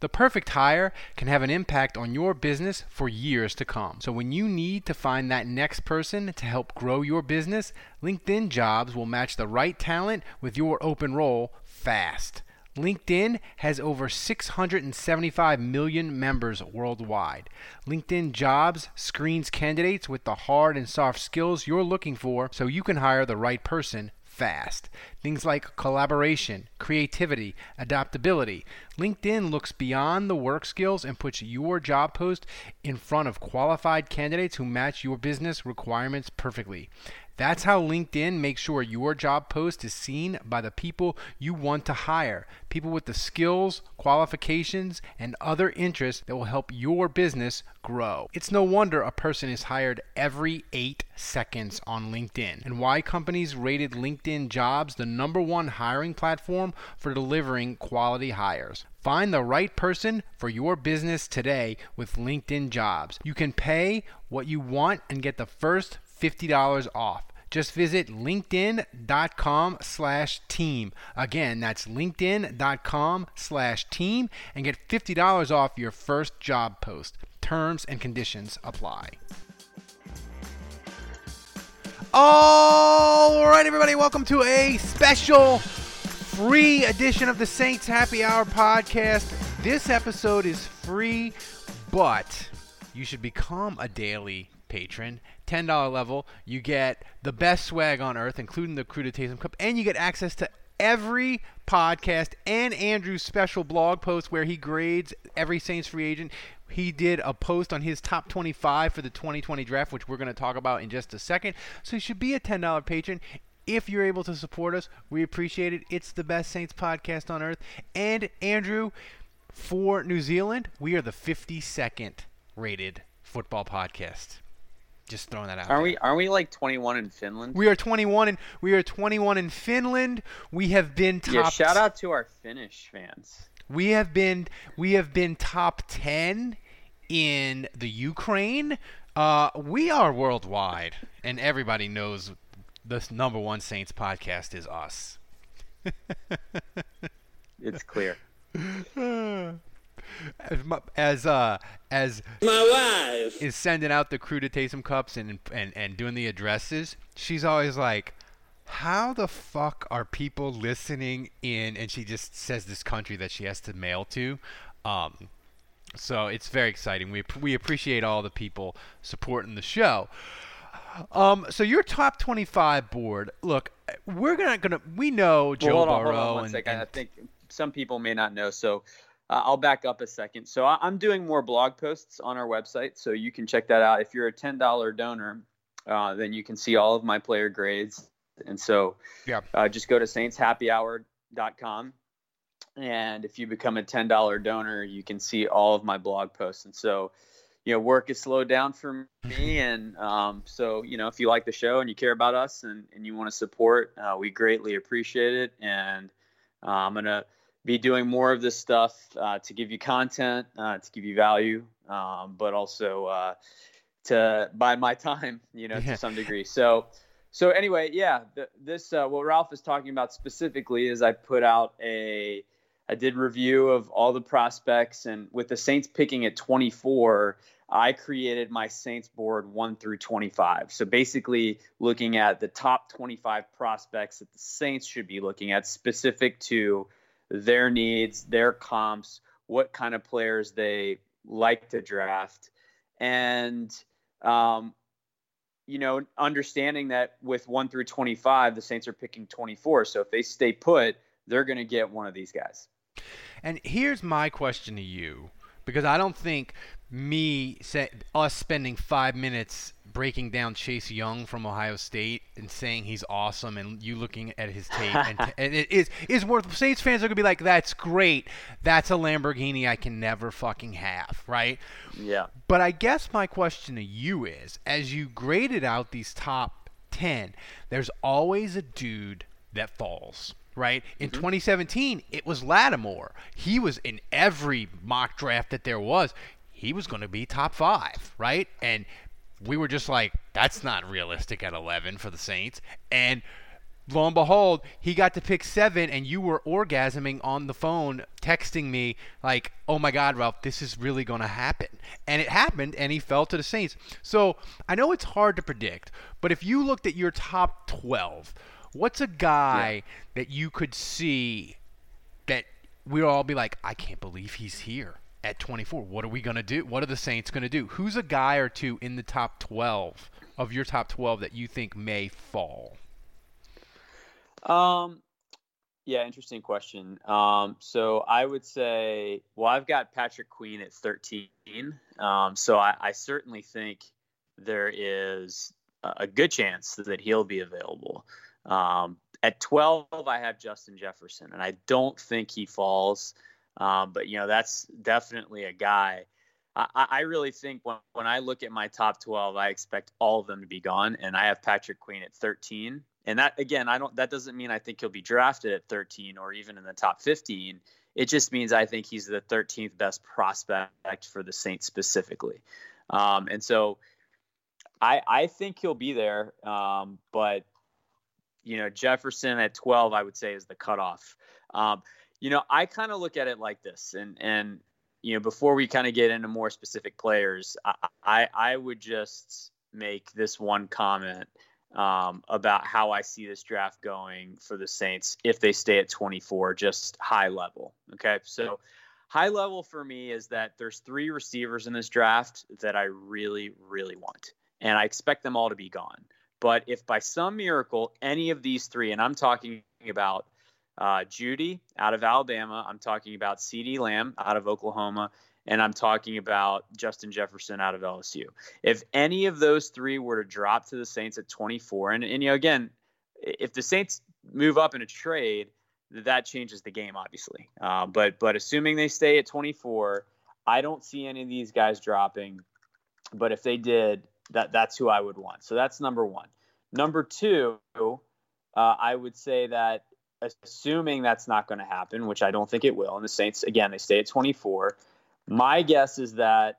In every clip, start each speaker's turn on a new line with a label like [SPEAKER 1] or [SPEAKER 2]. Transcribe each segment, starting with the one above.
[SPEAKER 1] The perfect hire can have an impact on your business for years to come. So when you need to find that next person to help grow your business, LinkedIn Jobs will match the right talent with your open role fast. LinkedIn has over 675 million members worldwide. LinkedIn Jobs screens candidates with the hard and soft skills you're looking for so you can hire the right person fast. Things like collaboration, creativity, adaptability. LinkedIn looks beyond the work skills and puts your job post in front of qualified candidates who match your business requirements perfectly. That's how LinkedIn makes sure your job post is seen by the people you want to hire. People with the skills, qualifications, and other interests that will help your business grow. It's no wonder a person is hired every eight seconds on LinkedIn, and why companies rated LinkedIn jobs the number one hiring platform for delivering quality hires. Find the right person for your business today with LinkedIn jobs. You can pay what you want and get the first $50 off. Just visit linkedin.com slash team. Again, that's linkedin.com slash team and get $50 off your first job post. Terms and conditions apply. All right, everybody, welcome to a special free edition of the Saints Happy Hour podcast. This episode is free, but you should become a daily patron. $10 level, you get the best swag on earth, including the to Cup, and you get access to every podcast and Andrew's special blog post where he grades every Saints free agent. He did a post on his top 25 for the 2020 draft, which we're going to talk about in just a second. So you should be a $10 patron. If you're able to support us, we appreciate it. It's the best Saints podcast on earth. And Andrew, for New Zealand, we are the 52nd rated football podcast. Just throwing that out.
[SPEAKER 2] Aren't
[SPEAKER 1] there.
[SPEAKER 2] we? Aren't we like 21 in Finland?
[SPEAKER 1] We are 21 and we are 21 in Finland. We have been top.
[SPEAKER 2] yeah. Shout out to our Finnish fans.
[SPEAKER 1] We have been we have been top 10 in the Ukraine. Uh, we are worldwide, and everybody knows the number one Saints podcast is us.
[SPEAKER 2] It's clear.
[SPEAKER 1] As as uh as
[SPEAKER 3] My wife.
[SPEAKER 1] is sending out the crew to taste some cups and and and doing the addresses, she's always like, "How the fuck are people listening in?" And she just says this country that she has to mail to. Um, so it's very exciting. We we appreciate all the people supporting the show. Um, so your top 25 board. Look, we're gonna gonna we know Joe
[SPEAKER 2] well, hold on,
[SPEAKER 1] Burrow
[SPEAKER 2] hold on one
[SPEAKER 1] and,
[SPEAKER 2] second.
[SPEAKER 1] and
[SPEAKER 2] I think some people may not know, so uh, I'll back up a second. So I, I'm doing more blog posts on our website, so you can check that out. If you're a ten dollar donor, uh, then you can see all of my player grades. And so,
[SPEAKER 1] Yeah.
[SPEAKER 2] uh, just go to saintshappyhour.com, and if you become a ten dollar donor, you can see all of my blog posts. And so. You know, work is slowed down for me, and um, so you know, if you like the show and you care about us and, and you want to support, uh, we greatly appreciate it. And uh, I'm gonna be doing more of this stuff uh, to give you content, uh, to give you value, um, but also uh, to buy my time, you know,
[SPEAKER 1] Yeah.
[SPEAKER 2] to some degree. So, so anyway, yeah, th- this uh, what Ralph is talking about specifically is I put out a I did review of all the prospects, and with the Saints picking at 24, I created my Saints board 1 through 25. So basically, looking at the top 25 prospects that the Saints should be looking at, specific to their needs, their comps, what kind of players they like to draft, and um, you know, understanding that with 1 through 25, the Saints are picking 24. So if they stay put, they're going to get one of these guys.
[SPEAKER 1] And here's my question to you, because I don't think me say us spending five minutes breaking down Chase Young from Ohio State and saying he's awesome, and you looking at his tape, and, t- and it is is worth. Saints fans are gonna be like, "That's great. That's a Lamborghini I can never fucking have." Right?
[SPEAKER 2] Yeah.
[SPEAKER 1] But I guess my question to you is, as you graded out these top ten, there's always a dude that falls right? In mm-hmm. 2017, it was Lattimore. He was in every mock draft that there was. He was going to be top five, right? And we were just like, that's not realistic at 11 for the Saints. And lo and behold, he got to pick seven, and you were orgasming on the phone, texting me, like, oh my God, Ralph, this is really going to happen. And it happened, and he fell to the Saints. So I know it's hard to predict, but if you looked at your top 12, what's a guy yeah. that you could see that we'd all be like, I can't believe he's here? at 24. What are we going to do? What are the Saints going to do? Who's a guy or two in the top 12 of your top 12 that you think may fall?
[SPEAKER 2] Um, yeah, interesting question. Um, so I would say, well, I've got Patrick Queen at 13. Um, so I, I certainly think there is a good chance that he'll be available. Um, at 12, I have Justin Jefferson, and I don't think he falls. Um, but you know, that's definitely a guy. I, I really think when, when I look at my top 12, I expect all of them to be gone, and I have Patrick Queen at 13. And that again, I don't. That doesn't mean I think he'll be drafted at 13 or even in the top 15. It just means I think he's the 13th best prospect for the Saints specifically. Um, and so I, I think he'll be there. Um, but, you know, Jefferson at 12, I would say is the cutoff. Um, you know, I kind of look at it like this, and and you know, before we kind of get into more specific players, I, I, I would just make this one comment um, about how I see this draft going for the Saints if they stay at 24, just high level. Okay, so high level for me is that there's three receivers in this draft that I really, really want, and I expect them all to be gone. But if by some miracle any of these three, and I'm talking about uh, Jeudy out of Alabama. I'm talking about CeeDee Lamb out of Oklahoma. And I'm talking about Justin Jefferson out of LSU. If any of those three were to drop to the Saints at 24, and, and you know, again, if the Saints move up in a trade, that changes the game, obviously. Uh, but but assuming they stay at 24, I don't see any of these guys dropping. But if they did, that that's who I would want. So that's number one. Number two, uh, I would say that assuming that's not going to happen, which I don't think it will, and the Saints, again, they stay at 24. My guess is that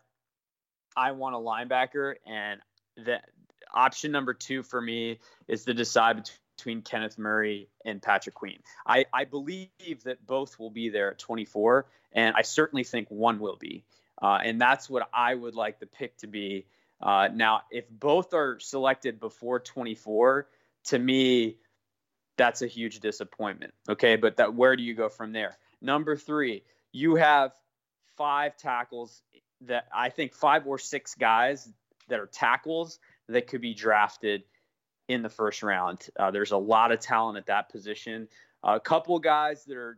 [SPEAKER 2] I want a linebacker, and that option number two for me is to decide between Kenneth Murray and Patrick Queen. I, I believe that both will be there at 24, and I certainly think one will be. Uh, and that's what I would like the pick to be. Uh, now, if both are selected before 24, to me, that's a huge disappointment. Okay, but that where do you go from there? Number three, you have five tackles that I think five or six guys that are tackles that could be drafted in the first round. Uh, there's a lot of talent at that position. A couple guys that are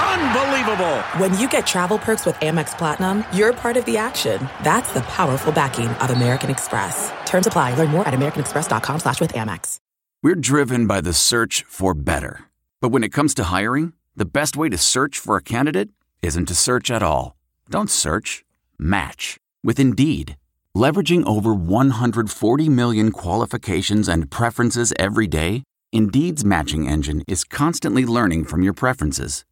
[SPEAKER 3] Unbelievable!
[SPEAKER 4] When you get travel perks with Amex Platinum, you're part of the action. That's the powerful backing of American Express. Terms apply. Learn more at americanexpress.com slash with Amex.
[SPEAKER 5] We're driven by the search for better. But when it comes to hiring, the best way to search for a candidate isn't to search at all. Don't search, match with Indeed. Leveraging over 140 million qualifications and preferences every day, Indeed's matching engine is constantly learning from your preferences.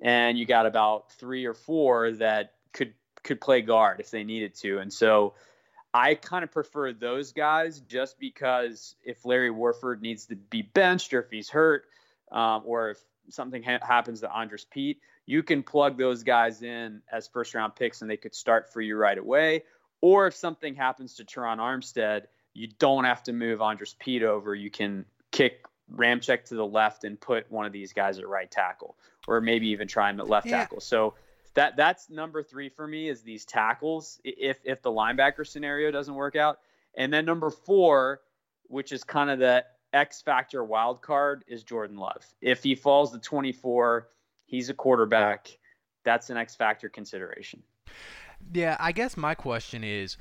[SPEAKER 2] and you got about three or four that could could play guard if they needed to. And so I kind of prefer those guys just because if Larry Warford needs to be benched or if he's hurt um, or if something ha- happens to Andrus Peat, you can plug those guys in as first round picks and they could start for you right away. Or if something happens to Terron Armstead, you don't have to move Andrus Peat over. You can kick Ramczyk to the left and put one of these guys at right tackle, or maybe even try him at left yeah. tackle. So that that's number three for me is these tackles if if the linebacker scenario doesn't work out. And then number four, which is kind of the X factor wild card, is Jordan Love. If he falls to 24, he's a quarterback. That's an X factor consideration.
[SPEAKER 1] Yeah, I guess my question is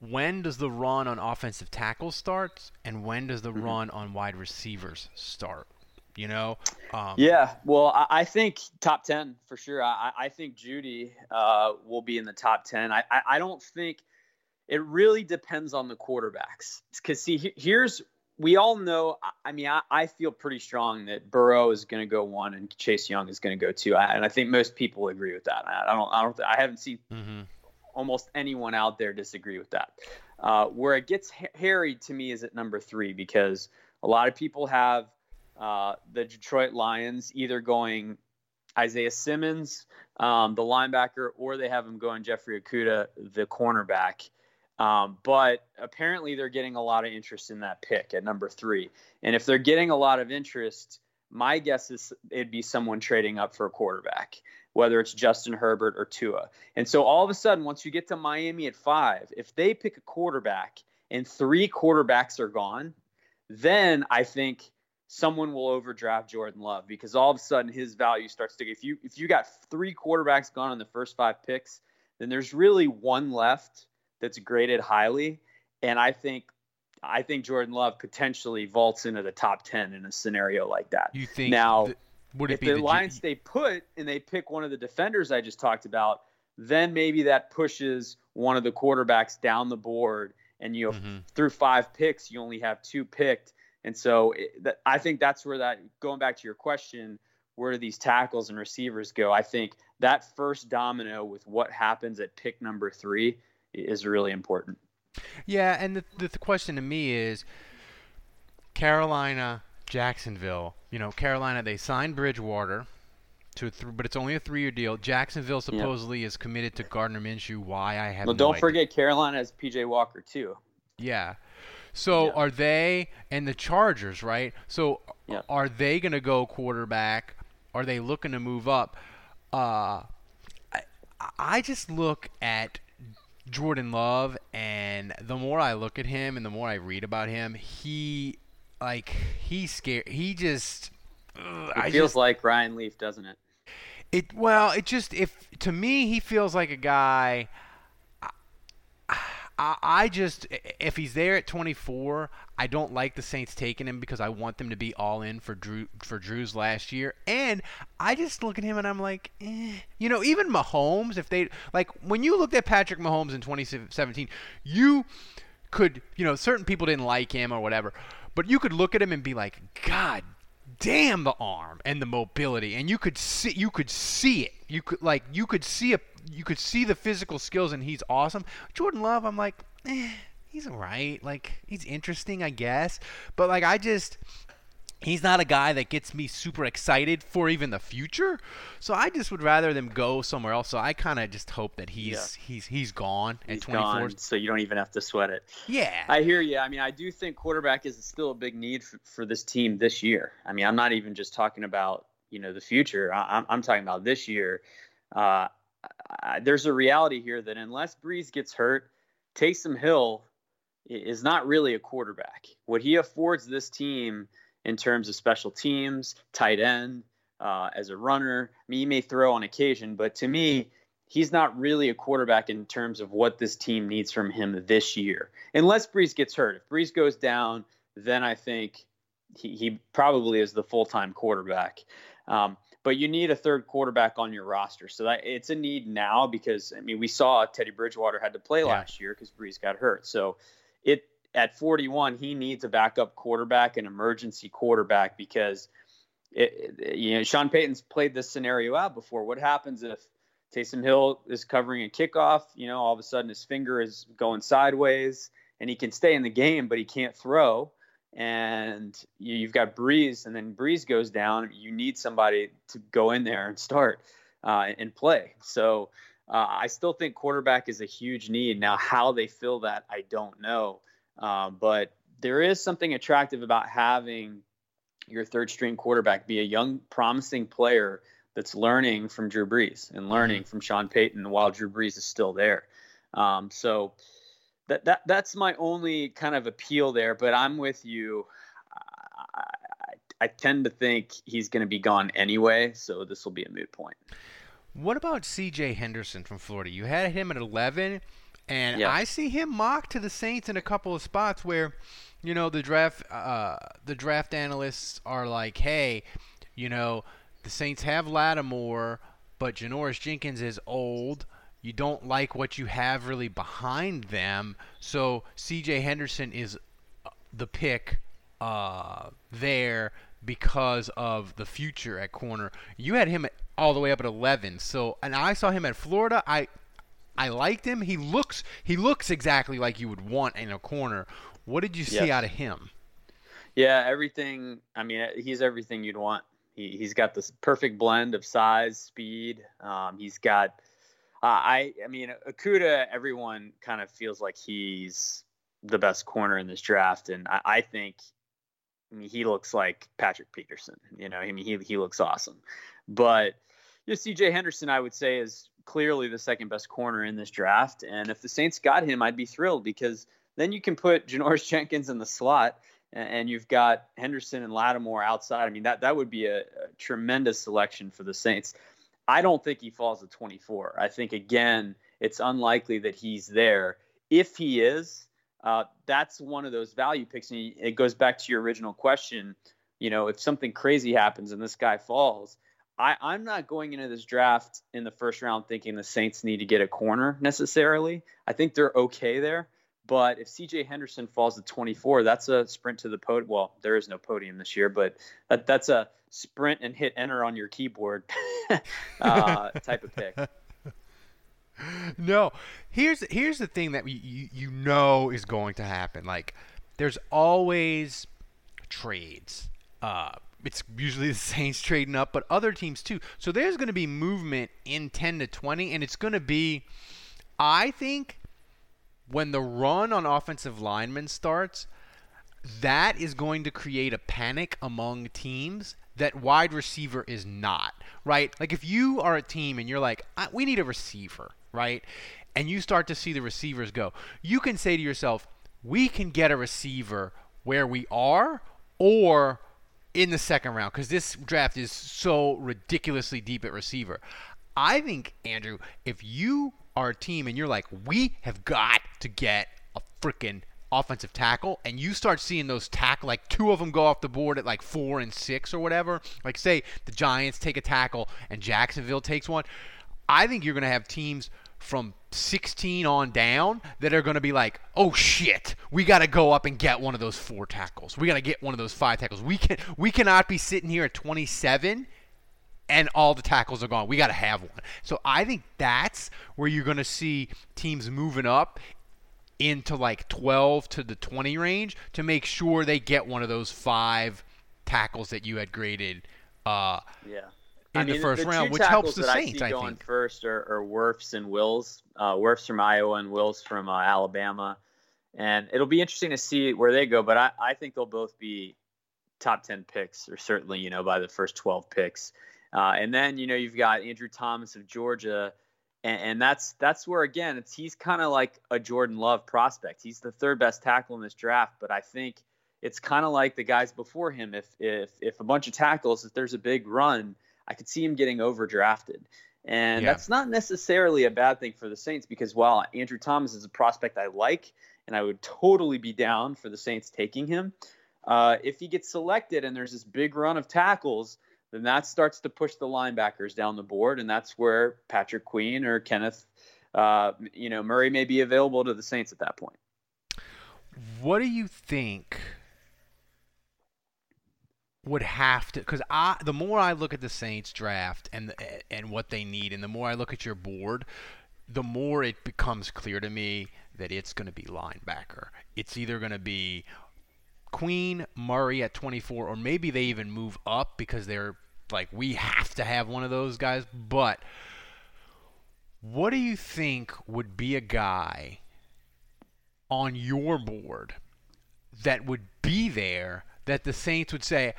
[SPEAKER 1] when does the run on offensive tackles start and when does the mm-hmm. run on wide receivers start? You know?
[SPEAKER 2] Um, yeah, well, I, I, think top 10 for sure. I, I think Jeudy uh, will be in the top 10. I, I, I don't think it really depends on the quarterbacks. Because, see, here's we all know. I mean, I, I feel pretty strong that Burrow is going to go one and Chase Young is going to go two, and I think most people agree with that. I, don't, I don't, I haven't seen mm-hmm. almost anyone out there disagree with that. Uh, where it gets ha- hairy to me is at number three because a lot of people have uh, the Detroit Lions either going Isaiah Simmons, um, the linebacker, or they have him going Jeffrey Okudah, the cornerback. Um, but apparently, they're getting a lot of interest in that pick at number three. And if they're getting a lot of interest, my guess is it'd be someone trading up for a quarterback, whether it's Justin Herbert or Tua. And so all of a sudden, once you get to Miami at five, if they pick a quarterback and three quarterbacks are gone, then I think someone will overdraft Jordan Love because all of a sudden his value starts to. If you if you got three quarterbacks gone in the first five picks, then there's really one left that's graded highly, and I think I think Jordan Love potentially vaults into the top ten in a scenario like that.
[SPEAKER 1] You think
[SPEAKER 2] now? Th- would it if be the, the Lions stay put and they pick one of the defenders I just talked about, then maybe that pushes one of the quarterbacks down the board, and you mm-hmm. through five picks you only have two picked, and so it, that, I think that's where that going back to your question, where do these tackles and receivers go? I think that first domino with what happens at pick number three is really important.
[SPEAKER 1] Yeah, and the, the, the question to me is Carolina, Jacksonville. You know, Carolina they signed Bridgewater to th- but it's only a three-year deal. Jacksonville supposedly yep. is committed to Gardner Minshew. Why I have
[SPEAKER 2] well,
[SPEAKER 1] no
[SPEAKER 2] don't
[SPEAKER 1] idea.
[SPEAKER 2] forget Carolina has PJ Walker too.
[SPEAKER 1] Yeah. So yeah. are they and the Chargers, right? So yeah. are they going to go quarterback? Are they looking to move up? Uh, I, I just look at Jordan Love, and the more I look at him and the more I read about him, he like he's scared. He just
[SPEAKER 2] it I feels just, like Ryan Leaf, doesn't it?
[SPEAKER 1] It well, it just if to me he feels like a guy. I, I just if he's there at 24, I don't like the Saints taking him because I want them to be all in for Drew for Drew's last year, and I just look at him and I'm like, eh. you know, even Mahomes, if they like when you looked at Patrick Mahomes in 2017, you could, you know, certain people didn't like him or whatever, but you could look at him and be like, God damn the arm and the mobility. And you could see you could see it. You could like you could see a you could see the physical skills and he's awesome jordan love i'm like eh, he's all right like he's interesting i guess but like i just he's not a guy that gets me super excited for even the future. So I just would rather them go somewhere else. So I kind of just hope that he's yeah. he's he's gone
[SPEAKER 2] he's
[SPEAKER 1] at 24. Gone,
[SPEAKER 2] so you don't even have to sweat it.
[SPEAKER 1] Yeah.
[SPEAKER 2] I hear you. I mean, I do think quarterback is still a big need for, for this team this year. I mean, I'm not even just talking about, you know, the future. I, am I'm talking about this year. Uh, I, there's a reality here that unless Brees gets hurt, Taysom Hill is not really a quarterback. What he affords this team – in terms of special teams, tight end, uh, as a runner. I mean, he may throw on occasion, but to me, he's not really a quarterback in terms of what this team needs from him this year. Unless Brees gets hurt. If Brees goes down, then I think he, he probably is the full time quarterback. Um, but you need a third quarterback on your roster. So that it's a need now because I mean we saw Teddy Bridgewater had to play yeah. last year because Brees got hurt. So it at 41, he needs a backup quarterback, an emergency quarterback, because it, it, you know, Sean Payton's played this scenario out before. What happens if Taysom Hill is covering a kickoff? You know, all of a sudden his finger is going sideways and he can stay in the game, but he can't throw. And you've got Brees, and then Brees goes down. You need somebody to go in there and start uh, and play. So uh, I still think quarterback is a huge need. Now, how they fill that, I don't know. Uh, but there is something attractive about having your third string quarterback be a young, promising player that's learning from Drew Brees and learning from Sean Payton while Drew Brees is still there. Um, so that, that that's my only kind of appeal there. But I'm with you. I, I, I tend to think he's going to be gone anyway, so this will be a moot point.
[SPEAKER 1] What about C.J. Henderson from Florida? You had him at 11, and yeah. I see him mocked to the Saints in a couple of spots where you know the draft uh, the draft analysts are like, hey, you know, the Saints have Lattimore, but Janoris Jenkins is old. You don't like what you have really behind them, so C.J. Henderson is uh, the pick uh, there because of the future at corner. You had him all the way up at 11. So, and I saw him at Florida. I I liked him. He looks he looks exactly like you would want in a corner. What did you see yes. out of him?
[SPEAKER 2] Yeah, everything. I mean, he's everything you'd want. He, he's got this perfect blend of size, speed. Um, he's got. Uh, I I mean, Okudah. Everyone kind of feels like he's the best corner in this draft, and I, I think. I mean, he looks like Patrick Peterson. You know, I mean, he he looks awesome, but. You know, C.J. Henderson, I would say, is clearly the second best corner in this draft. And if the Saints got him, I'd be thrilled because then you can put Janoris Jenkins in the slot, and you've got Henderson and Lattimore outside. I mean, that that would be a, a tremendous selection for the Saints. I don't think he falls to 24. I think again, it's unlikely that he's there. If he is, uh, that's one of those value picks. And it goes back to your original question. You know, if something crazy happens and this guy falls, I, I'm not going into this draft in the first round thinking the Saints need to get a corner necessarily. I think they're okay there. But if CJ Henderson falls to 24, that's a sprint to the podium. Well, there is no podium this year, but that, that's a sprint and hit enter on your keyboard uh, type of pick.
[SPEAKER 1] No, here's here's the thing that you you know is going to happen. Like, there's always trades. Uh, it's usually the Saints trading up, but other teams too. So there's going to be movement in 10 to 20, and it's going to be, I think, when the run on offensive linemen starts, that is going to create a panic among teams that wide receiver is not, right? Like if you are a team and you're like, we need a receiver, right? And you start to see the receivers go, you can say to yourself, we can get a receiver where we are or in the second round because this draft is so ridiculously deep at receiver. I think, Andrew, if you a team and you're like, we have got to get a freaking offensive tackle, and you start seeing those tackle, like two of them go off the board at like four and six or whatever, like say the Giants take a tackle and Jacksonville takes one, I think you're going to have teams from 16 on down that are going to be like, oh shit, we got to go up and get one of those four tackles. We got to get one of those five tackles. We can we cannot be sitting here at 27 and all the tackles are gone. We got to have one. So I think that's where you're going to see teams moving up into like 12 to the 20 range to make sure they get one of those five tackles that you had graded. Uh,
[SPEAKER 2] yeah.
[SPEAKER 1] In
[SPEAKER 2] I mean,
[SPEAKER 1] the first
[SPEAKER 2] the
[SPEAKER 1] round, which helps the Saints.
[SPEAKER 2] I, think.
[SPEAKER 1] I
[SPEAKER 2] going
[SPEAKER 1] think
[SPEAKER 2] first are, are Wirfs and Wills. Uh, Wirfs from Iowa and Wills from uh, Alabama, and it'll be interesting to see where they go. But I, I think they'll both be top 10 picks, or certainly you know by the first 12 picks. Uh, and then you know you've got Andrew Thomas of Georgia, and, and that's that's where again it's he's kind of like a Jordan Love prospect. He's the third best tackle in this draft, but I think it's kind of like the guys before him. If if if a bunch of tackles, if there's a big run, I could see him getting overdrafted. And yeah. that's not necessarily a bad thing for the Saints because while Andrew Thomas is a prospect I like, and I would totally be down for the Saints taking him, uh, if he gets selected and there's this big run of tackles, then that starts to push the linebackers down the board, and that's where Patrick Queen or Kenneth, uh, you know, Murray may be available to the Saints at that point.
[SPEAKER 1] What do you think would have to because I the more I look at the Saints draft and and what they need, and the more I look at your board, the more it becomes clear to me that it's going to be linebacker. It's either going to be Queen Murray at 24, or maybe they even move up because they're like we have to have one of those guys. But what do you think would be a guy on your board that would be there that the Saints would say,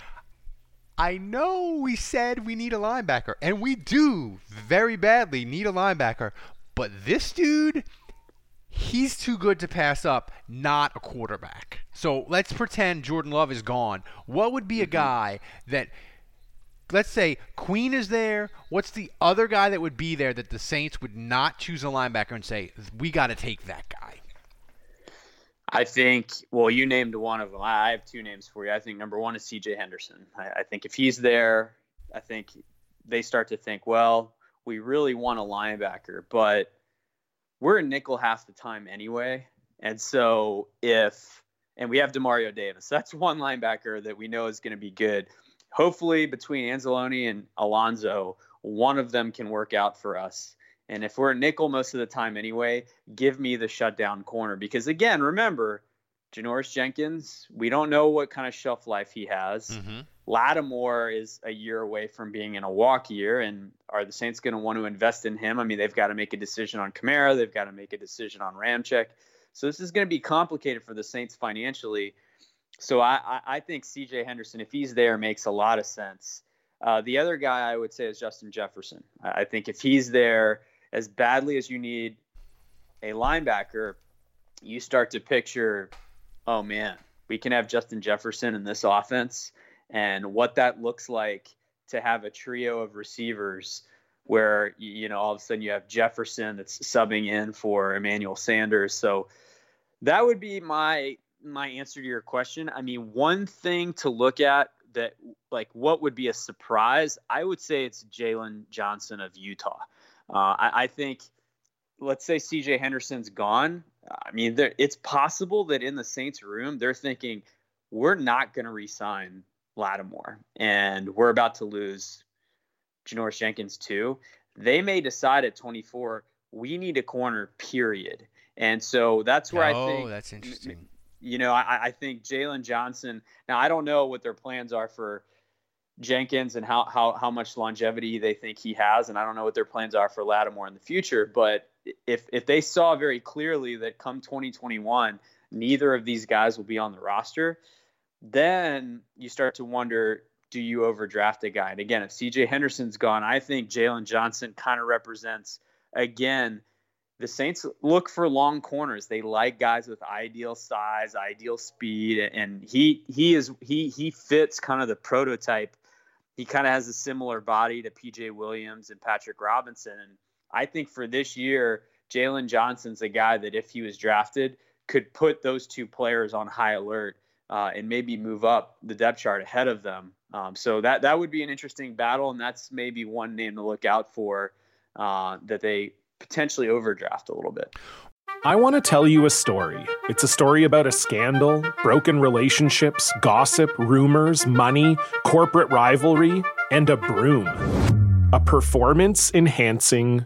[SPEAKER 1] I know we said we need a linebacker, and we do very badly need a linebacker, but this dude, he's too good to pass up, not a quarterback. So let's pretend Jordan Love is gone. What would be a mm-hmm. guy that, let's say Queen is there? What's the other guy that would be there that the Saints would not choose a linebacker and say, we got to take that guy?
[SPEAKER 2] I think, well, you named one of them. I have two names for you. I think number one is CJ Henderson. I, I think if he's there, I think they start to think, well, we really want a linebacker, but we're a nickel half the time anyway. And so if, and we have Demario Davis, that's one linebacker that we know is going to be good. Hopefully, between Anzalone and Alonso, one of them can work out for us. And if we're a nickel most of the time anyway, give me the shutdown corner. Because again, remember, Janoris Jenkins, we don't know what kind of shelf life he has. Mm-hmm. Lattimore is a year away from being in a walk year. And are the Saints going to want to invest in him? I mean, they've got to make a decision on Kamara, they've got to make a decision on Ramczyk. So this is going to be complicated for the Saints financially. So I, I think CJ Henderson, if he's there, makes a lot of sense. Uh, the other guy I would say is Justin Jefferson. I think if he's there, as badly as you need a linebacker, you start to picture, oh man, we can have Justin Jefferson in this offense and what that looks like to have a trio of receivers where you know all of a sudden you have Jefferson that's subbing in for Emmanuel Sanders. So that would be my my answer to your question. I mean, one thing to look at that like what would be a surprise, I would say it's Jaylon Johnson of Utah. Uh, I, I, think, let's say CJ Henderson's gone. I mean, it's possible that in the Saints room, they're thinking, we're not going to resign Lattimore and we're about to lose Janoris Jenkins too. They may decide at 24, we need a corner, period. And so that's where
[SPEAKER 1] oh,
[SPEAKER 2] I think.
[SPEAKER 1] Oh, that's interesting.
[SPEAKER 2] You know, I, I think Jaylon Johnson. Now, I don't know what their plans are for Jenkins and how, how how much longevity they think he has, and I don't know what their plans are for Lattimore in the future. But if if they saw very clearly that come 2021, neither of these guys will be on the roster, then you start to wonder, do you overdraft a guy? And again, if CJ Henderson's gone, I think Jaylon Johnson kind of represents again. The Saints look for long corners. They like guys with ideal size, ideal speed, and he he is he he fits kind of the prototype he kind of has a similar body to PJ Williams and Patrick Robinson. And I think for this year, Jaylon Johnson's a guy that if he was drafted, could put those two players on high alert uh, and maybe move up the depth chart ahead of them. Um, so that that would be an interesting battle, and that's maybe one name to look out for uh, that they potentially overdraft a little bit.
[SPEAKER 6] I want to tell you a story. It's a story about a scandal, broken relationships, gossip, rumors, money, corporate rivalry, and a broom. A performance enhancing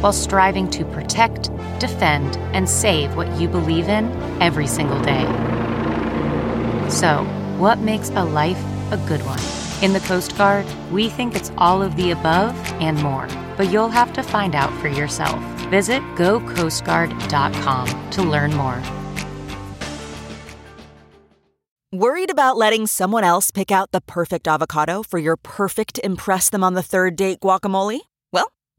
[SPEAKER 7] while striving to protect, defend, and save what you believe in every single day. So, what makes a life a good one. In the Coast Guard, we think it's all of the above and more, but you'll have to find out for yourself. Visit gocoastguard.com to learn more.
[SPEAKER 8] Worried about letting someone else pick out the perfect avocado for your perfect Impress Them on the Third Date guacamole?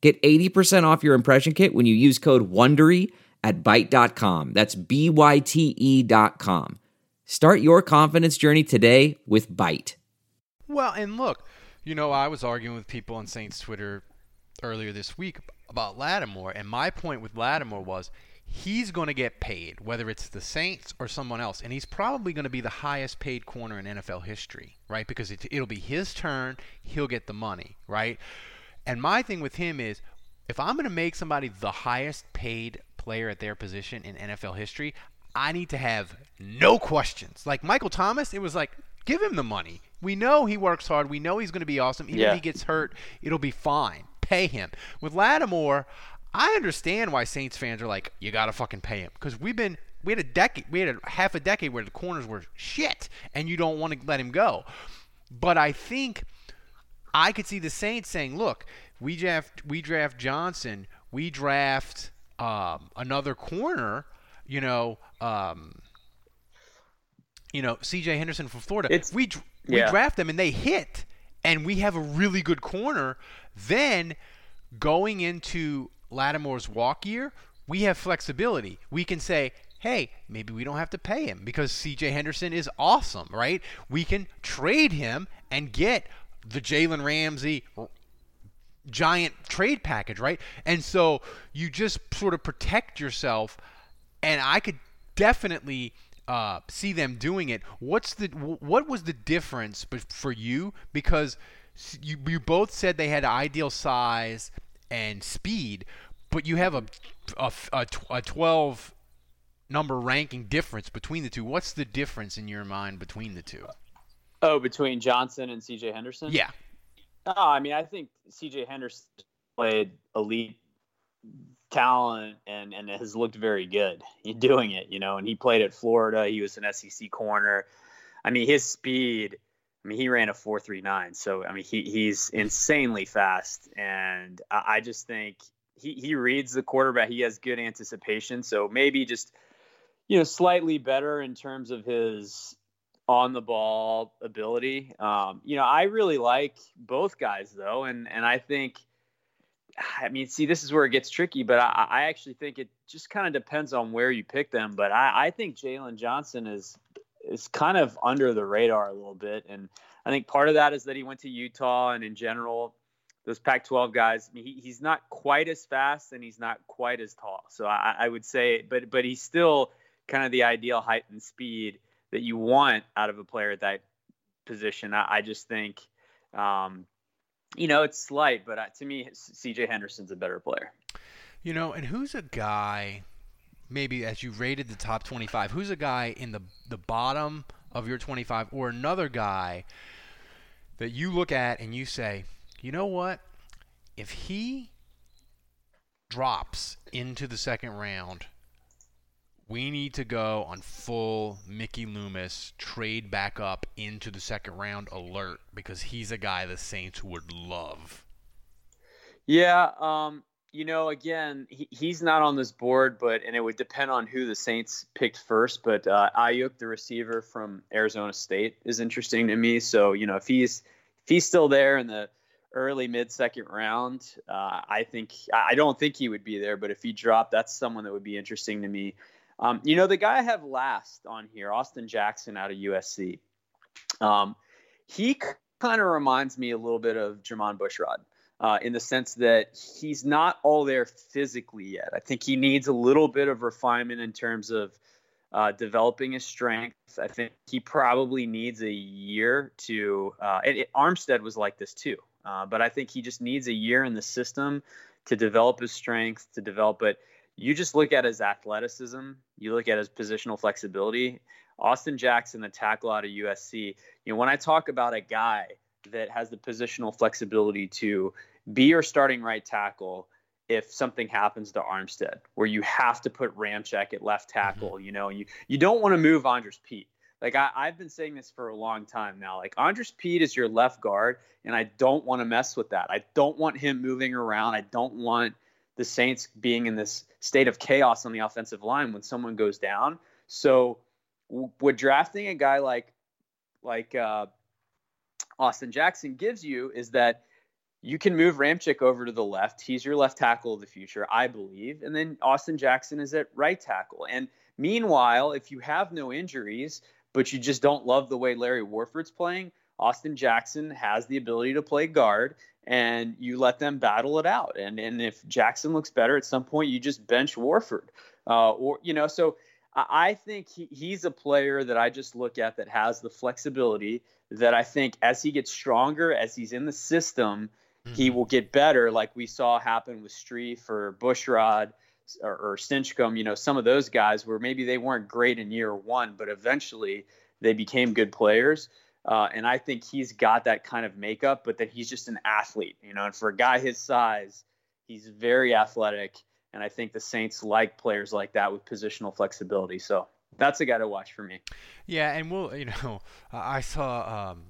[SPEAKER 9] Get 80% off your impression kit when you use code WONDERY at Byte.com. That's B-Y-T-E dot com. Start your confidence journey today with Byte.
[SPEAKER 1] Well, and look, you know, I was arguing with people on Saints Twitter earlier this week about Lattimore, and my point with Lattimore was he's going to get paid, whether it's the Saints or someone else, and he's probably going to be the highest paid corner in NFL history, right? Because it, it'll be his turn, he'll get the money, right? And my thing with him is if I'm going to make somebody the highest paid player at their position in NFL history, I need to have no questions. Like Michael Thomas, it was like, give him the money. We know he works hard. We know he's going to be awesome. Even
[SPEAKER 2] Yeah.
[SPEAKER 1] if he gets hurt, it'll be fine. Pay him. With Lattimore, I understand why Saints fans are like, you got to fucking pay him. Because we've been, we had a decade, we had a half a decade where the corners were shit, and you don't want to let him go. But I think I could see the Saints saying, "Look, we draft we draft Johnson, we draft um, another corner, you know, um, you know, C.J. Henderson from Florida.
[SPEAKER 2] It's-
[SPEAKER 1] we we
[SPEAKER 2] yeah.
[SPEAKER 1] draft them and they hit, and we have a really good corner. Then going into Lattimore's walk year, we have flexibility. We can say." Hey, maybe we don't have to pay him because CJ Henderson is awesome, right? We can trade him and get the Jalen Ramsey giant trade package, right? And so you just sort of protect yourself, and I could definitely uh, see them doing it. What's the what was the difference for you? Because you you both said they had ideal size and speed, but you have a a, a, a twelve number ranking difference between the two. What's the difference in your mind between the two?
[SPEAKER 2] Oh, between Johnson and CJ Henderson?
[SPEAKER 1] Yeah.
[SPEAKER 2] No, I mean, I think CJ Henderson played elite talent and, and has looked very good doing it, you know, and he played at Florida. He was an SEC corner. I mean, his speed, I mean, he ran a 4.39. So, I mean, he, he's insanely fast. And I, I just think he, he reads the quarterback. He has good anticipation. So maybe just, you know, slightly better in terms of his on the ball ability. Um, you know, I really like both guys though, and and I think, I mean, see, this is where it gets tricky, but I, I actually think it just kind of depends on where you pick them. But I, I think Jaylon Johnson is is kind of under the radar a little bit, and I think part of that is that he went to Utah, and in general, those Pac-12 guys, I mean, he, he's not quite as fast and he's not quite as tall. So I, I would say, but but he's still kind of the ideal height and speed that you want out of a player at that position. I, I just think, um, you know, it's slight, but uh, to me, C.J. Henderson's a better player.
[SPEAKER 1] You know, and who's a guy? Maybe as you rated the top 25, who's a guy in the the bottom of your 25, or another guy that you look at and you say, you know what? If he drops into the second round, we need to go on full Mickey Loomis trade back up into the second round alert because he's a guy the Saints would love.
[SPEAKER 2] Yeah, um, you know, again, he, he's not on this board, but and it would depend on who the Saints picked first. But uh, Aiyuk, the receiver from Arizona State, is interesting to me. So you know, if he's if he's still there in the early mid second round, uh, I think I don't think he would be there. But if he dropped, that's someone that would be interesting to me. Um, you know, the guy I have last on here, Austin Jackson out of USC. Um, he kind of reminds me a little bit of Jermon Bushrod uh, in the sense that he's not all there physically yet. I think he needs a little bit of refinement in terms of uh, developing his strength. I think he probably needs a year to. Uh, and it, Armstead was like this too, uh, but I think he just needs a year in the system to develop his strength, to develop it. You just look at his athleticism, you look at his positional flexibility. Austin Jackson, the tackle out of USC. You know, when I talk about a guy that has the positional flexibility to be your starting right tackle if something happens to Armstead, where you have to put Ramczyk at left mm-hmm. tackle, mm-hmm. you know, you you don't want to move Andrus Peat. Like I, I've been saying this for a long time now. Like Andrus Peat is your left guard, and I don't want to mess with that. I don't want him moving around. I don't want the Saints being in this state of chaos on the offensive line when someone goes down. So, what drafting a guy like like uh, Austin Jackson gives you is that you can move Ramczyk over to the left. He's your left tackle of the future, I believe. And then Austin Jackson is at right tackle. And meanwhile, if you have no injuries, but you just don't love the way Larry Warford's playing, Austin Jackson has the ability to play guard and you let them battle it out. And and if Jackson looks better at some point, you just bench Warford. Uh, or you know, so I think he, he's a player that I just look at that has the flexibility that I think as he gets stronger, as he's in the system, mm-hmm. he will get better, like we saw happen with Strief or Bushrod or, or Stinchcomb. You know, some of those guys where maybe they weren't great in year one, but eventually they became good players. Uh, and I think he's got that kind of makeup, but that he's just an athlete, you know. And for a guy his size, he's very athletic and I think the Saints like players like that with positional flexibility. So that's a guy to watch for me.
[SPEAKER 1] Yeah, and we'll, you know, I saw um,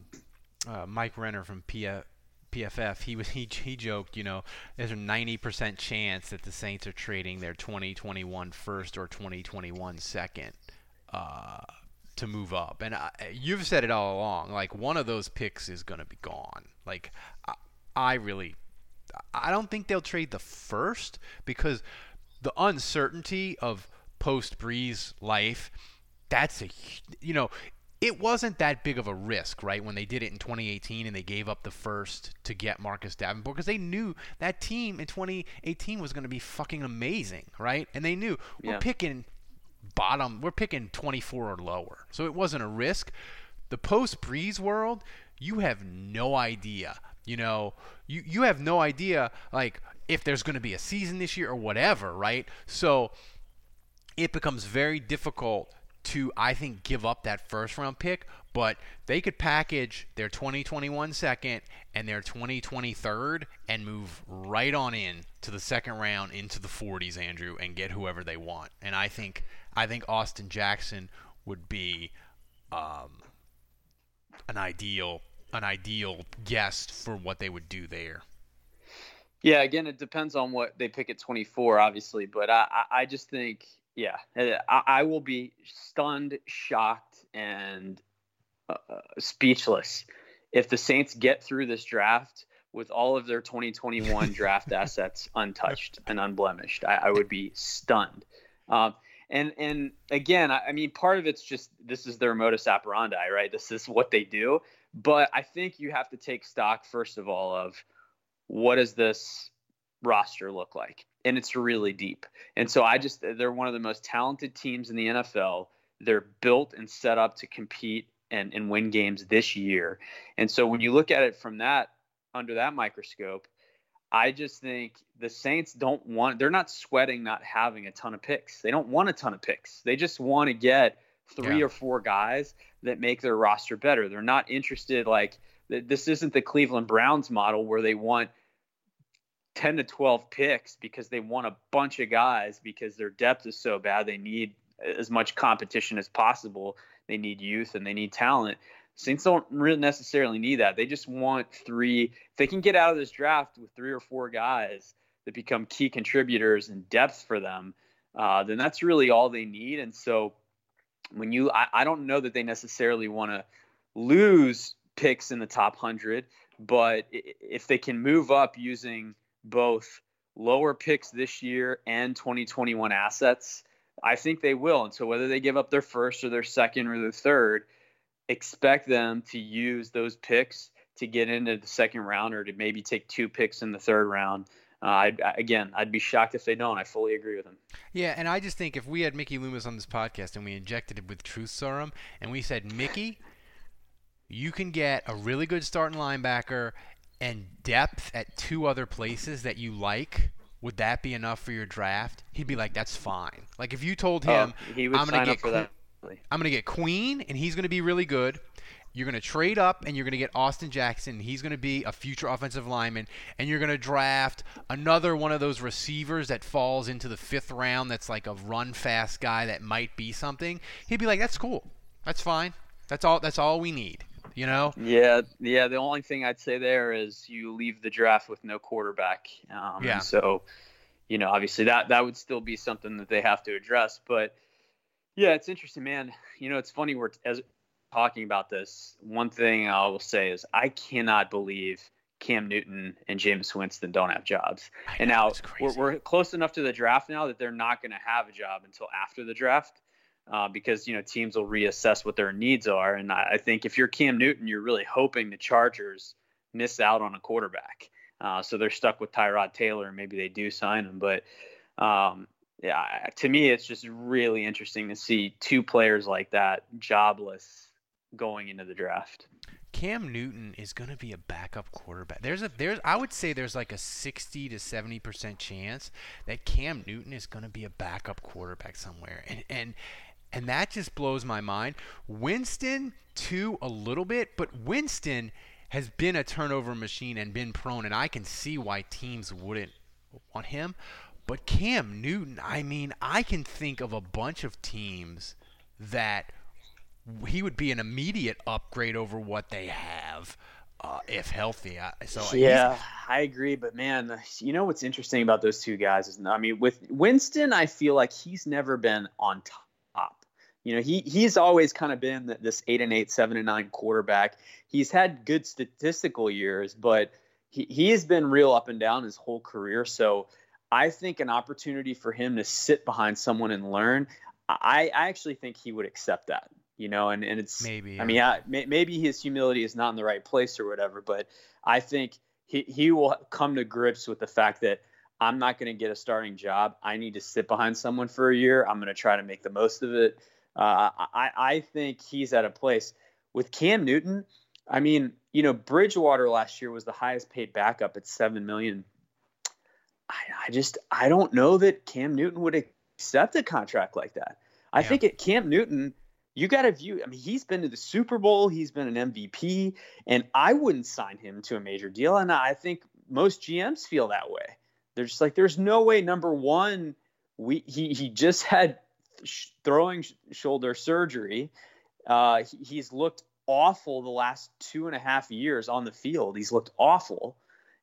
[SPEAKER 1] uh, Mike Renner from PF, PFF. He was he he joked, you know, there's a 90% chance that the Saints are trading their 2021 first or 2021 second. Uh, to move up. And I, you've said it all along. Like one of those picks is going to be gone. Like I, I really I don't think they'll trade the first because the uncertainty of post Brees life, that's a, you know, it wasn't that big of a risk, right, when they did it in 2018 and they gave up the first to get Marcus Davenport because they knew that team in 2018 was going to be fucking amazing, right? And they knew we're picking bottom, we're picking 24 or lower. So it wasn't a risk. The post Brees world, you have no idea you know, you you have no idea like if there's going to be a season this year or whatever, right? So it becomes very difficult to I think give up that first round pick, but they could package their 2021 second and their 2023 and move right on in to the second round into the 40s, Andrew, and get whoever they want. And I think I think Austin Jackson would be um, an ideal an ideal guest for what they would do there.
[SPEAKER 2] Yeah, again, it depends on what they pick at 24, obviously, but I, I just think, yeah, I, I will be stunned, shocked, and uh, uh speechless if the Saints get through this draft with all of their 2021 draft assets untouched and unblemished. I, I would be stunned. Um, and and again, I, I mean, part of it's just this is their modus operandi, right? This is what they do. But I think you have to take stock, first of all, of what does this roster look like? And it's really deep. And so I just, they're one of the most talented teams in the NFL. They're built and set up to compete and, and win games this year. And so when you look at it from that under that microscope, I just think the Saints don't want, they're not sweating not having a ton of picks. They don't want a ton of picks. They just want to get three
[SPEAKER 1] Yeah.
[SPEAKER 2] or four guys that make their roster better. They're not interested, like, this isn't the Cleveland Browns model where they want 10 to 12 picks because they want a bunch of guys because their depth is so bad. They need as much competition as possible. They need youth and they need talent. Saints don't really necessarily need that. They just want three. If they can get out of this draft with three or four guys that become key contributors and depth for them, uh, then that's really all they need. And so when you, I, I don't know that they necessarily want to lose picks in the top 100, but if they can move up using both lower picks this year and 2021 assets, I think they will. And so whether they give up their first or their second or their third, expect them to use those picks to get into the second round or to maybe take two picks in the third round. Uh, I'd, again, I'd be shocked if they don't. I fully agree with him.
[SPEAKER 1] Yeah, and I just think if we had Mickey Loomis on this podcast and we injected it with truth serum and we said, Mickey, you can get a really good starting linebacker and depth at two other places that you like. Would that be enough for your draft? He'd be like, "That's fine." Like if you told him,
[SPEAKER 2] Oh, he would
[SPEAKER 1] "I'm gonna
[SPEAKER 2] sign
[SPEAKER 1] get
[SPEAKER 2] up
[SPEAKER 1] I'm gonna get Queen, and he's gonna be really good." You're going to trade up and you're going to get Austin Jackson. He's going to be a future offensive lineman. And you're going to draft another one of those receivers that falls into the fifth round that's like a run fast guy that might be something. He'd be like, that's cool. That's fine. That's all That's all we need. You know?
[SPEAKER 2] Yeah, yeah. The only thing I'd say there is you leave the draft with no quarterback. Um,
[SPEAKER 1] Yeah.
[SPEAKER 2] So, you know, obviously that that would still be something that they have to address. But yeah, it's interesting, man. You know, it's funny we're as talking about this. One thing I will say is I cannot believe Cam Newton and Jameis Winston don't have jobs. and now we're, we're close enough to the draft now that they're not going to have a job until after the draft. Uh, because you know teams will reassess what their needs are, and I, I think if you're Cam Newton, you're really hoping the Chargers miss out on a quarterback, uh, so they're stuck with Tyrod Taylor, and maybe they do sign him. But um, yeah, to me, it's just really interesting to see two players like that jobless going into the draft.
[SPEAKER 1] Cam Newton is going to be a backup quarterback. There's a there's I would say there's like a 60 to 70% chance that Cam Newton is going to be a backup quarterback somewhere. And and and that just blows my mind. Winston too a little bit, but Winston has been a turnover machine and been prone and I can see why teams wouldn't want him. But Cam Newton, I mean, I can think of a bunch of teams that he would be an immediate upgrade over what they have uh, if healthy. So
[SPEAKER 2] yeah, I agree. But man, you know what's interesting about those two guys is, I mean, with Winston, I feel like he's never been on top. You know, he he's always kind of been this eight and eight, seven and nine quarterback. He's had good statistical years, but he, he has been real up and down his whole career. So I think an opportunity for him to sit behind someone and learn, I, I actually think he would accept that. You know, and, and it's
[SPEAKER 1] Maybe,
[SPEAKER 2] I mean, I, may, maybe his humility is not in the right place or whatever, but I think he, he will come to grips with the fact that I'm not going to get a starting job. I need to sit behind someone for a year. I'm going to try to make the most of it. Uh, I, I think he's at a place with Cam Newton. I mean, you know, Bridgewater last year was the highest paid backup at seven million. I, I just I don't know that Cam Newton would accept a contract like that. I think at Cam Newton, you got to view. I mean, he's been to the Super Bowl, he's been an MVP, and I wouldn't sign him to a major deal. And I think most GMs feel that way. They're just like, there's no way. Number one, we he he just had sh- throwing sh- shoulder surgery. Uh, he, he's looked awful the last two and a half years on the field. He's looked awful,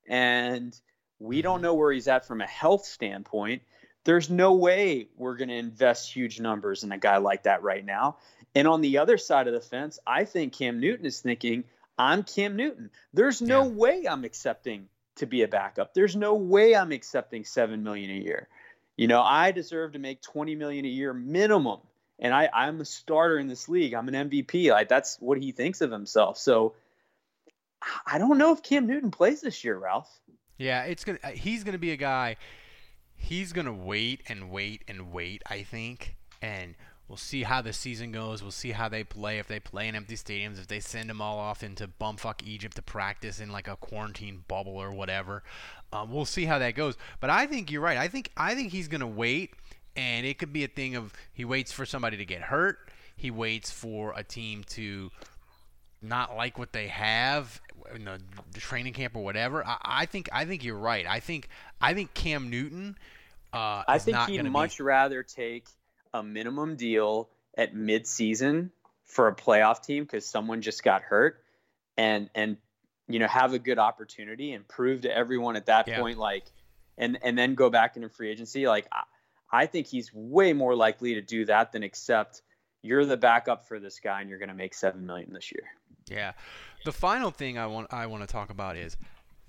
[SPEAKER 2] and we don't know where he's at from a health standpoint. There's no way we're going to invest huge numbers in a guy like that right now. And on the other side of the fence, I think Cam Newton is thinking, I'm Cam Newton. There's no yeah. way I'm accepting to be a backup. There's no way I'm accepting 7 million a year. You know, I deserve to make 20 million a year minimum. And I, I'm a starter in this league. I'm an MVP. Like that's what he thinks of himself. So I don't know if Cam Newton plays this year, Ralph.
[SPEAKER 1] Yeah, it's gonna. He's gonna be a guy. He's gonna wait and wait and wait. I think, and We'll see how the season goes. We'll see how they play. If they play in empty stadiums, if they send them all off into bumfuck Egypt to practice in like a quarantine bubble or whatever. Um, we'll see how that goes. But I think you're right. I think I think he's gonna wait, and it could be a thing of he waits for somebody to get hurt. He waits for a team to not like what they have in the, the training camp or whatever. I, I, think I think you're right. I think I think Cam Newton. Uh,
[SPEAKER 2] I think he'd
[SPEAKER 1] be...
[SPEAKER 2] much rather take a minimum deal at midseason for a playoff team because someone just got hurt, and and you know have a good opportunity and prove to everyone at that yeah. point like, and and then go back into free agency. Like I, I think he's way more likely to do that than accept you're the backup for this guy and you're going to make seven million this year.
[SPEAKER 1] Yeah. The final thing I want I want to talk about is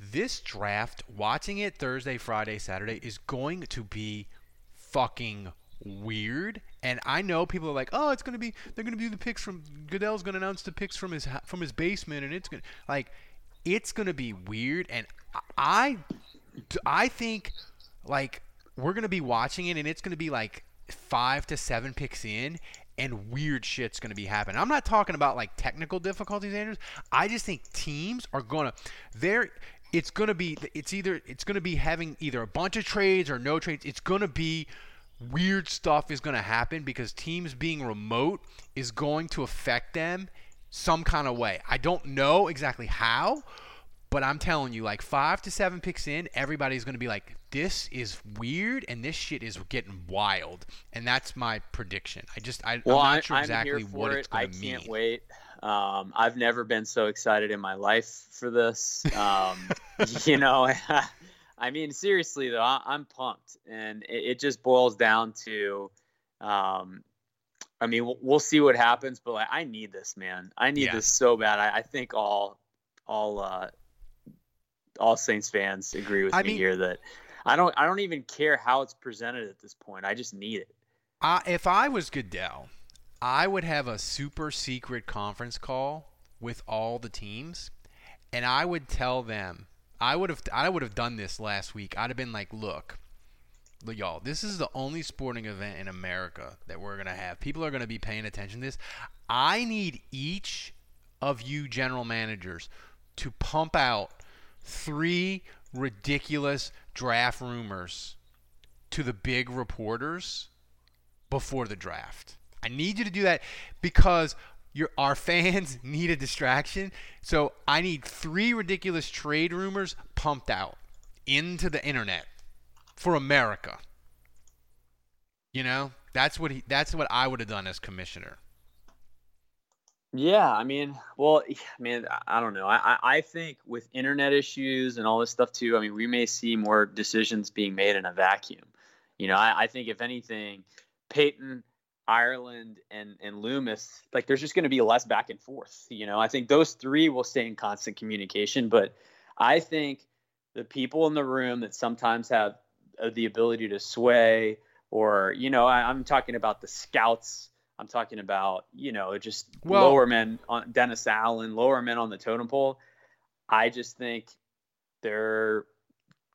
[SPEAKER 1] this draft. Watching it Thursday, Friday, Saturday is going to be fucking weird. And I know people are like, "Oh, it's going to be they're going to do the picks from Goodell's going to announce the picks from his from his basement and it's going to like it's going to be weird and I I think like we're going to be watching it and it's going to be like 5 to 7 picks in and weird shit's going to be happening. I'm not talking about like technical difficulties, Andrews. I just think teams are going to they're it's going to be it's either it's going to be having either a bunch of trades or no trades. It's going to be weird stuff is going to happen because teams being remote is going to affect them some kind of way. I don't know exactly how, but I'm telling you, like five to seven picks in, everybody's going to be like, this is weird and this shit is getting wild. And that's my prediction. I just, I,
[SPEAKER 2] well,
[SPEAKER 1] I'm not sure
[SPEAKER 2] I'm
[SPEAKER 1] exactly what
[SPEAKER 2] it.
[SPEAKER 1] it's going to
[SPEAKER 2] mean. I
[SPEAKER 1] can't
[SPEAKER 2] wait. Um, I've never been so excited in my life for this. Um, you know, I mean, seriously though, I, am pumped, and it, it, just boils down to, um, I mean, we'll, we'll, see what happens, but like, I need this, man. I need yeah. this so bad. I, I think all, all, uh, all Saints fans agree with
[SPEAKER 1] I
[SPEAKER 2] me
[SPEAKER 1] mean,
[SPEAKER 2] here that I don't I don't even care how it's presented at this point. I just need it.
[SPEAKER 1] Uh, if I was Goodell, I would have a super secret conference call with all the teams, and I would tell them I would have I would have done this last week. I'd have been like, look, y'all, this is the only sporting event in America that we're gonna have. People are gonna be paying attention to this. I need each of you general managers to pump out three ridiculous draft rumors to the big reporters before the draft. I need you to do that because your our fans need a distraction. So I need three ridiculous trade rumors pumped out into the internet for America. You know, that's what he that's what I would have done as commissioner.
[SPEAKER 2] Yeah, I mean, well, I mean, I don't know. I, I think with internet issues and all this stuff too, I mean, we may see more decisions being made in a vacuum. You know, I, I think if anything, Payton, Ireland, and and Loomis, like there's just going to be less back and forth. You know, I think those three will stay in constant communication, but I think the people in the room that sometimes have uh, the ability to sway, or you know, I, I'm talking about the scouts I'm talking about, you know, just well, lower men on Dennis Allen, lower men on the totem pole. I just think they're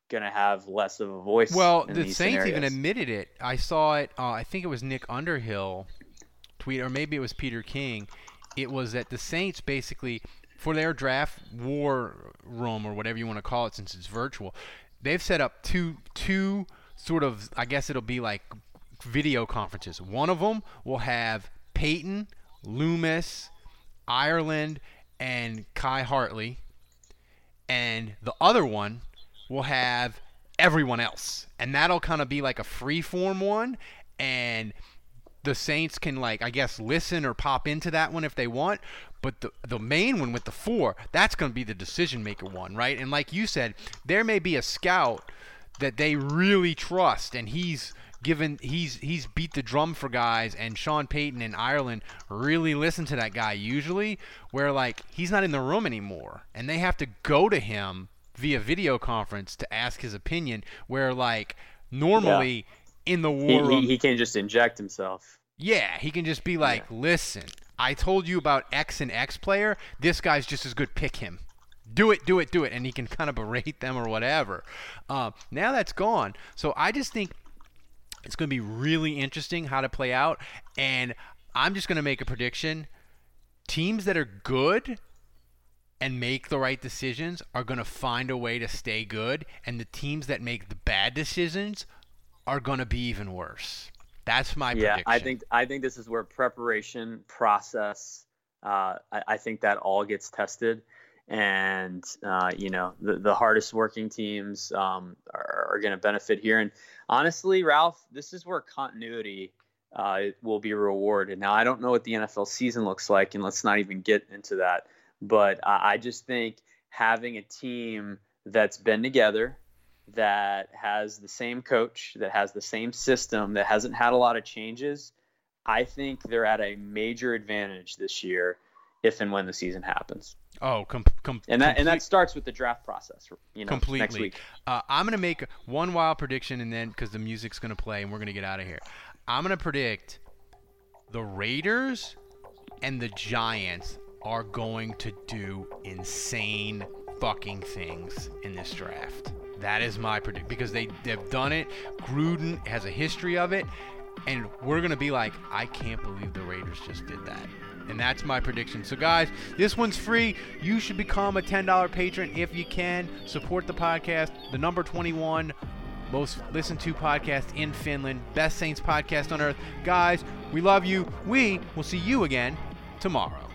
[SPEAKER 2] going to have less of a voice.
[SPEAKER 1] Well, the Saints
[SPEAKER 2] scenarios.
[SPEAKER 1] even admitted it. I saw it. Uh, I think it was Nick Underhill tweet, or maybe it was Peter King. It was that the Saints basically, for their draft war room or whatever you want to call it, since it's virtual, they've set up two two sort of. I guess it'll be like video conferences. One of them will have Payton, Loomis, Ireland, and Khai Harley, and the other one will have everyone else, and that'll kind of be like a free form one, and the Saints can like I guess listen or pop into that one if they want. But the the main one with the four, that's going to be the decision maker one, right? And like you said, there may be a scout that they really trust, and he's given he's he's beat the drum for guys and Sean Payton in Ireland really listen to that guy usually where like he's not in the room anymore and they have to go to him via video conference to ask his opinion where like normally yeah. in the war
[SPEAKER 2] he, he, he, can just inject himself
[SPEAKER 1] yeah he can just be like yeah. listen I told you about X and X player this guy's just as good pick him do it, do it, do it, and he can kind of berate them or whatever. Uh, now that's gone. So I just think It's going to be really interesting how to play out. And I'm just going to make a prediction. Teams that are good and make the right decisions are going to find a way to stay good. And the teams that make the bad decisions are going to be even worse. That's my
[SPEAKER 2] yeah,
[SPEAKER 1] prediction.
[SPEAKER 2] I think I think this is where preparation process. Uh, I, I, think that all gets tested, and uh, you know the, the hardest working teams um, are, are going to benefit here. And honestly, Ralph, this is where continuity uh, will be rewarded. Now, I don't know what the NFL season looks like, and let's not even get into that. But I, I just think having a team that's been together, that has the same coach, that has the same system, that hasn't had a lot of changes, I think they're at a major advantage this year if and when the season happens.
[SPEAKER 1] Oh, com- com-
[SPEAKER 2] and that
[SPEAKER 1] complete-
[SPEAKER 2] and that starts with the draft process. You know,
[SPEAKER 1] completely.
[SPEAKER 2] next week.
[SPEAKER 1] Uh, I'm gonna make one wild prediction, and then because the music's gonna play, and we're gonna get out of here. I'm gonna predict the Raiders and the Giants are going to do insane fucking things in this draft. That is my prediction because they they've done it. Gruden has a history of it, and we're gonna be like, I can't believe the Raiders just did that. And that's my prediction. So, guys, this one's free. You should become a $10 patron if you can. Support the podcast. The number 21 most listened to podcast in Finland. Best Saints podcast on earth. Guys, we love you. We will see you again tomorrow.